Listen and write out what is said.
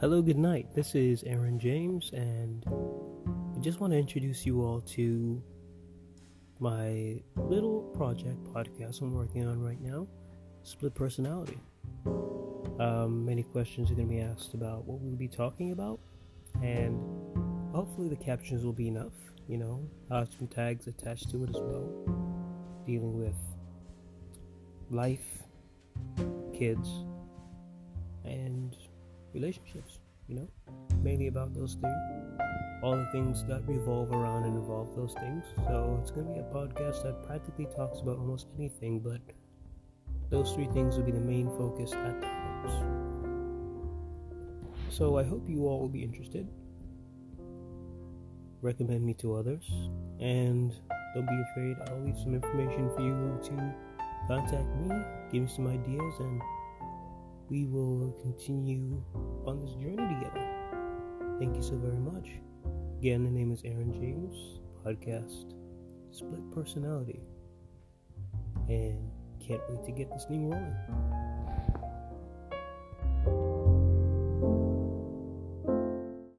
Hello, good night. This is Aaron James, and I just want to introduce you all to my little project podcast I'm working on right now Split Personality. Um, many questions are going to be asked about what we'll be talking about, and hopefully, the captions will be enough. You know, I'll have some tags attached to it as well, dealing with life, kids, relationships, you know, mainly about those three, all the things that revolve around and involve those things. So it's going to be a podcast that practically talks about almost anything, but those three things will be the main focus at times. So I hope you all will be interested. Recommend me to others, and don't be afraid. I'll leave some information for you to contact me, give me some ideas, and we will continue on this journey together. Thank you so very much. Again, the name is Aaron James, podcast Split Personality, and can't wait to get this thing rolling.